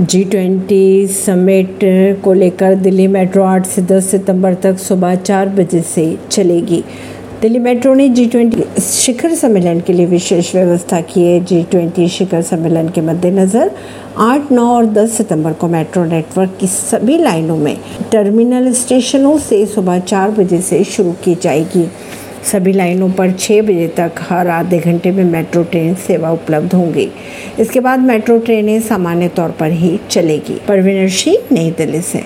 G twenty summit को लेकर Delhi metro 8 से 10 सितंबर तक सुबह चार बजे से चलेगी। दिल्ली मेट्रो ने जी ट्वेंटी शिखर सम्मेलन के लिए विशेष व्यवस्था की है। जी ट्वेंटी शिखर सम्मेलन के मद्देनज़र 8, 9 और 10 सितंबर को मेट्रो नेटवर्क की सभी लाइनों में टर्मिनल स्टेशनों से सुबह चार बजे से शुरू की जाएगी। सभी लाइनों पर 6 बजे तक हर आधे घंटे में मेट्रो ट्रेन सेवा उपलब्ध होंगी। इसके बाद मेट्रो ट्रेनें सामान्य तौर पर ही चलेगी। परवीनर सिंह, नई दिल्ली से।